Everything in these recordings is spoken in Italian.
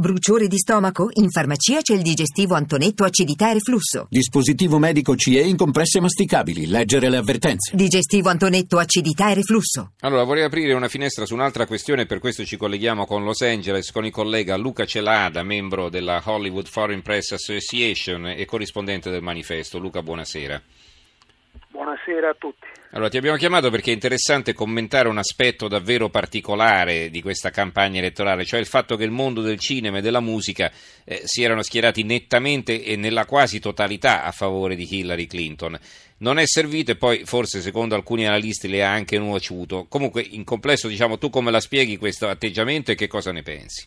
Bruciore di stomaco? In farmacia c'è il digestivo Antonetto acidità e reflusso. Dispositivo medico CE in compresse masticabili. Leggere le avvertenze. Digestivo Antonetto acidità e reflusso. Allora, vorrei aprire una finestra su un'altra questione, per questo ci colleghiamo con Los Angeles, con il collega Luca Celada, membro della Hollywood Foreign Press Association e corrispondente del manifesto. Luca, buonasera. Buonasera a tutti. Allora, ti abbiamo chiamato perché è interessante commentare un aspetto davvero particolare di questa campagna elettorale, cioè il fatto che il mondo del cinema e della musica eh, si erano schierati nettamente e nella quasi totalità a favore di Hillary Clinton. Non è servito e poi forse secondo alcuni analisti le ha anche nuociuto. Comunque, in complesso, diciamo, tu come la spieghi questo atteggiamento e che cosa ne pensi?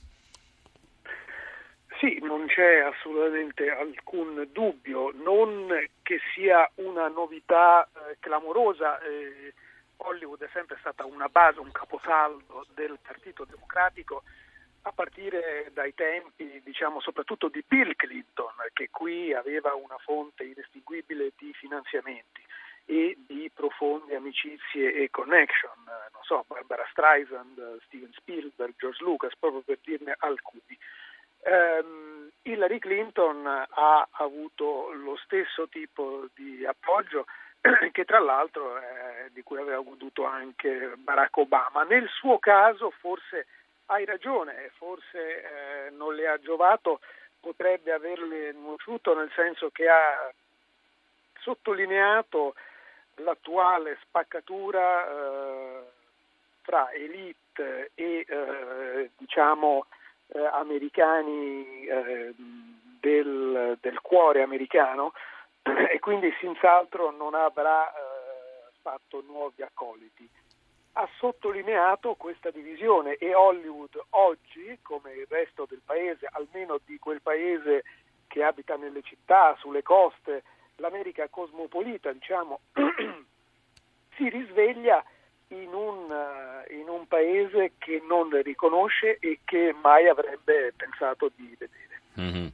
Sì, non c'è assolutamente alcun dubbio, non che sia una novità eh, clamorosa. Eh, Hollywood è sempre stata una base, un caposaldo del Partito Democratico a partire dai tempi, diciamo, soprattutto di Bill Clinton, che qui aveva una fonte inestinguibile di finanziamenti e di profonde amicizie e connection, non so, Barbara Streisand, Steven Spielberg, George Lucas, proprio per dirne alcuni. Hillary Clinton ha avuto lo stesso tipo di appoggio che tra l'altro eh, di cui aveva goduto anche Barack Obama. Nel suo caso forse hai ragione, forse eh, non le ha giovato, potrebbe averle nuociuto nel senso che ha sottolineato l'attuale spaccatura eh, tra elite e eh, diciamo eh, americani eh, del, del, cuore americano e quindi senz'altro non avrà eh, fatto nuovi accoliti. Ha sottolineato questa divisione e Hollywood oggi, come il resto del paese, almeno di quel paese che abita nelle città, sulle coste, l'America cosmopolita, diciamo, si risveglia in un, eh, in un paese che non le riconosce e che mai avrebbe pensato di vedere. Mm-hmm.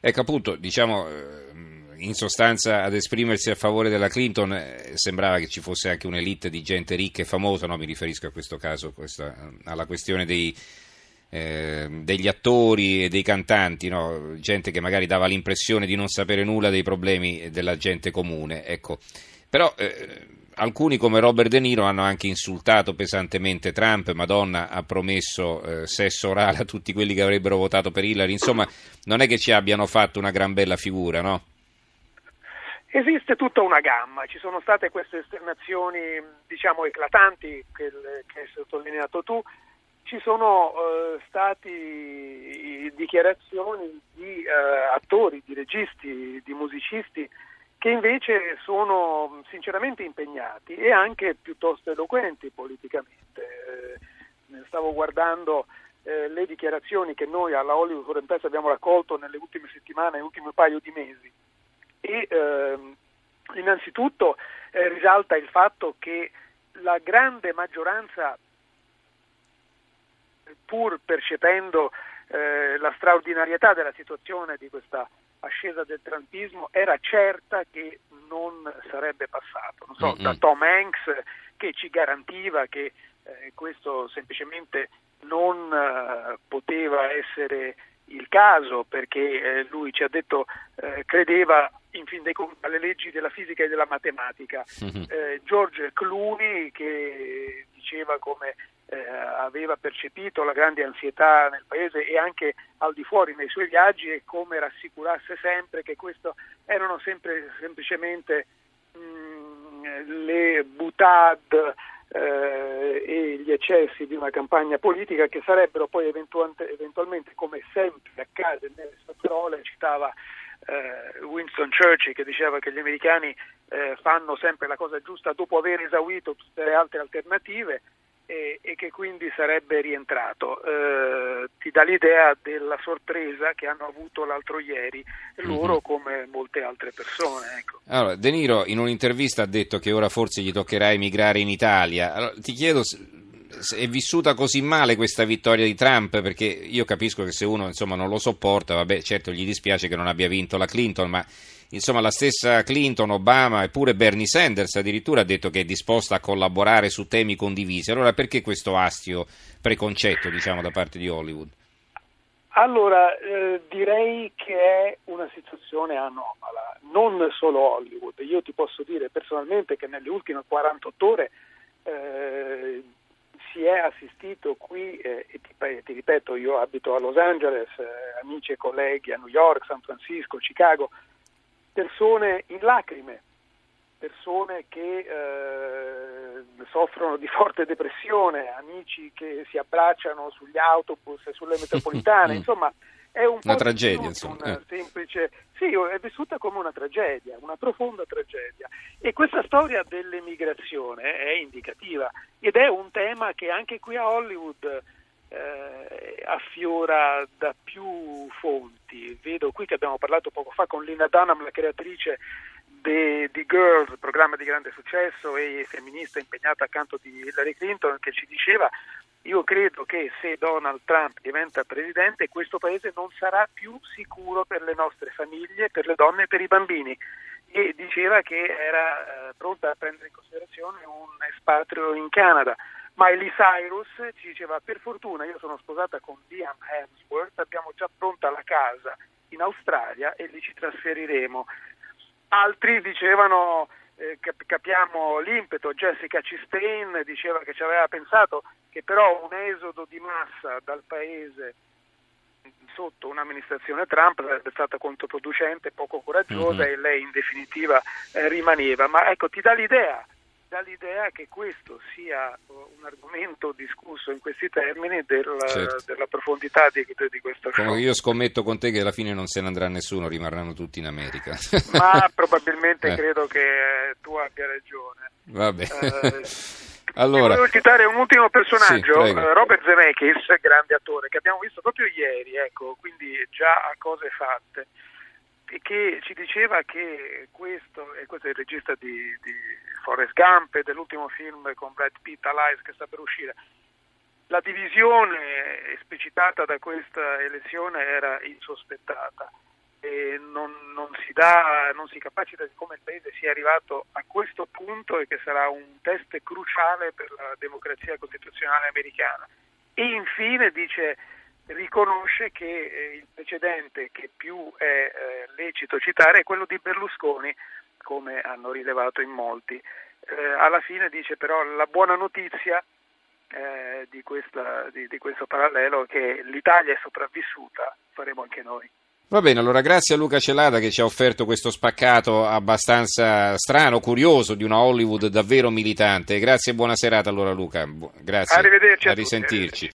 Ecco appunto, diciamo eh, in sostanza ad esprimersi a favore della Clinton eh, sembrava che ci fosse anche un'elite di gente ricca e famosa, no? mi riferisco a questo caso, questa, alla questione dei, eh, degli attori e dei cantanti, no? gente che magari dava l'impressione di non sapere nulla dei problemi della gente comune. Ecco. Però eh, alcuni come Robert De Niro hanno anche insultato pesantemente Trump, Madonna ha promesso eh, sesso orale a tutti quelli che avrebbero votato per Hillary, insomma non è che ci abbiano fatto una gran bella figura, no? Esiste tutta una gamma, ci sono state queste esternazioni diciamo eclatanti che, che hai sottolineato tu, ci sono eh, state dichiarazioni di eh, attori, di registi, di musicisti che invece sono sinceramente impegnati e anche piuttosto eloquenti politicamente. Eh, stavo guardando eh, le dichiarazioni che noi alla Hollywood Foreign Press abbiamo raccolto nelle ultime settimane, negli ultimi paio di mesi e ehm, innanzitutto eh, risalta il fatto che la grande maggioranza, pur percependo eh, la straordinarietà della situazione di questa ascesa del trumpismo era certa che non sarebbe passato. Non so, mm-hmm. da Tom Hanks che ci garantiva che eh, questo semplicemente non uh, poteva essere il caso perché eh, lui ci ha detto eh, credeva in fin dei conti alle leggi della fisica e della matematica. Mm-hmm. George Clooney che diceva come eh, aveva percepito la grande ansietà nel paese e anche al di fuori nei suoi viaggi e come rassicurasse sempre che questo erano sempre semplicemente mh, mm, le butade eh, e gli eccessi di una campagna politica che sarebbero poi eventualmente, come sempre accade nelle sue parole, citava eh, Winston Churchill che diceva che gli americani eh, fanno sempre la cosa giusta dopo aver esaurito tutte le altre alternative e, e che quindi sarebbe rientrato. Eh, ti dà l'idea della sorpresa che hanno avuto l'altro ieri loro mm-hmm. come molte altre persone. Ecco. Allora, De Niro in un'intervista ha detto che ora forse gli toccherà emigrare in Italia. Allora, ti chiedo è vissuta così male questa vittoria di Trump? Perché io capisco che se uno insomma, non lo sopporta, vabbè, certo gli dispiace che non abbia vinto la Clinton, ma insomma la stessa Clinton, Obama e pure Bernie Sanders addirittura ha detto che è disposta a collaborare su temi condivisi. Allora perché questo astio preconcetto diciamo, da parte di Hollywood? Allora, eh, direi che è una situazione anomala, non solo Hollywood. Io ti posso dire personalmente che nelle ultime 48 ore eh, si è assistito qui, eh, e ti, ti, ripeto, io abito a Los Angeles, eh, amici e colleghi a New York, San Francisco, Chicago, persone in lacrime, persone che eh, soffrono di forte depressione, amici che si abbracciano sugli autobus e sulle metropolitane, insomma è un una tragedia, insomma. Una eh. semplice... Sì, è vissuta come una tragedia, una profonda tragedia. E questa storia dell'emigrazione è indicativa ed è un tema che anche qui a Hollywood eh, affiora da più fonti. Vedo qui che abbiamo parlato poco fa con Lina Dunham, la creatrice di Girls, programma di grande successo e femminista impegnata accanto di Hillary Clinton, che ci diceva io credo che se Donald Trump diventa presidente questo paese non sarà più sicuro per le nostre famiglie, per le donne e per i bambini e diceva che era eh, pronta a prendere in considerazione un espatrio in Canada. Miley Cyrus ci diceva per fortuna io sono sposata con Liam Hemsworth, abbiamo già pronta la casa in Australia e lì ci trasferiremo. Altri dicevano eh, capiamo l'impeto, Jessica Chastain diceva che ci aveva pensato che però un esodo di massa dal paese sotto un'amministrazione Trump sarebbe stata controproducente, poco coraggiosa mm-hmm. e lei in definitiva eh, rimaneva. Ma ecco, ti dà l'idea dà l'idea che questo sia un argomento discusso in questi termini del, certo. della profondità di, di questo show. Io scommetto con te che alla fine non se ne andrà nessuno, rimarranno tutti in America. Ma probabilmente eh. credo che tu abbia ragione. Vabbè. Eh, allora. Volevo citare un ultimo personaggio, sì, Robert Zemeckis, grande attore, che abbiamo visto proprio ieri, ecco, quindi già a cose fatte che ci diceva che questo, e questo è il regista di, di Forrest Gump e dell'ultimo film con Brad Pitt, Alice, che sta per uscire, la divisione esplicitata da questa elezione era insospettata e non, non, si dà, non si capacita di come il Paese sia arrivato a questo punto e che sarà un test cruciale per la democrazia costituzionale americana. E infine dice riconosce che eh, il precedente che più è eh, lecito citare è quello di Berlusconi, come hanno rilevato in molti. Eh, alla fine dice però la buona notizia eh, di, questa, di, di questo parallelo è che l'Italia è sopravvissuta, faremo anche noi. Va bene, allora grazie a Luca Celada che ci ha offerto questo spaccato abbastanza strano, curioso di una Hollywood davvero militante. Grazie e buona serata allora Luca. Grazie. Arrivederci. A, a risentirci.